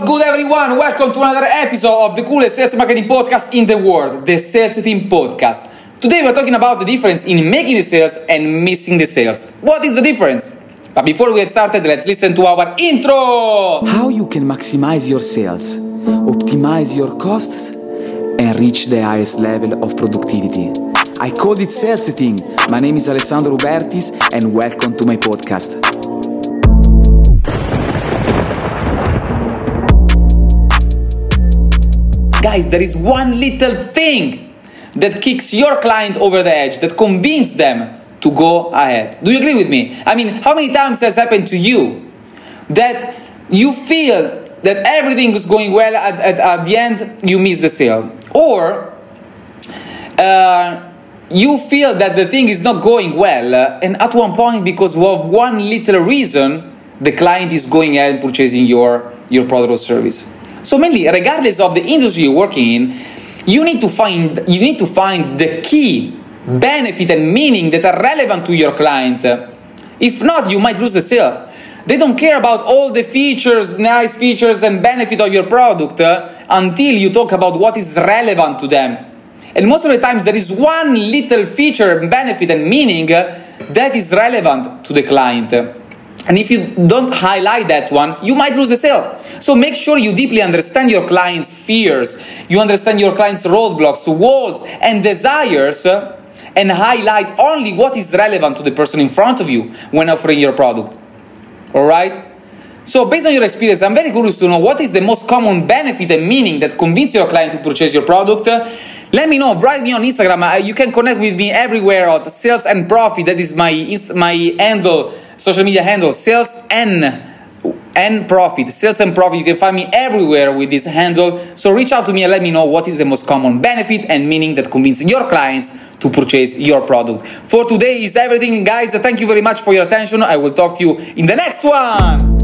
What's good, everyone? Welcome to another episode of the coolest sales marketing podcast in the world, the Sales Team Podcast. Today, we're talking about the difference in making the sales and missing the sales. What is the difference? But before we get started, let's listen to our intro. How you can maximize your sales, optimize your costs, and reach the highest level of productivity. I call it Sales Team. My name is Alessandro Ubertis, and welcome to my podcast. Guys, there is one little thing that kicks your client over the edge, that convinces them to go ahead. Do you agree with me? I mean, how many times has happened to you that you feel that everything is going well at, at, at the end, you miss the sale? Or uh, you feel that the thing is not going well, uh, and at one point, because of one little reason, the client is going ahead and purchasing your, your product or service. So mainly, regardless of the industry you're working in, you need to find you need to find the key benefit and meaning that are relevant to your client. If not, you might lose the sale. They don't care about all the features, nice features and benefit of your product uh, until you talk about what is relevant to them. And most of the times there is one little feature, benefit and meaning uh, that is relevant to the client. And if you don't highlight that one, you might lose the sale. So make sure you deeply understand your client's fears, you understand your client's roadblocks, walls, and desires, uh, and highlight only what is relevant to the person in front of you when offering your product. Alright? So, based on your experience, I'm very curious to know what is the most common benefit and meaning that convince your client to purchase your product. Let me know. Write me on Instagram. Uh, you can connect with me everywhere at Sales and Profit. That is my my handle, social media handle, Sales and and profit. Sales and profit you can find me everywhere with this handle. So reach out to me and let me know what is the most common benefit and meaning that convinces your clients to purchase your product. For today is everything guys. Thank you very much for your attention. I will talk to you in the next one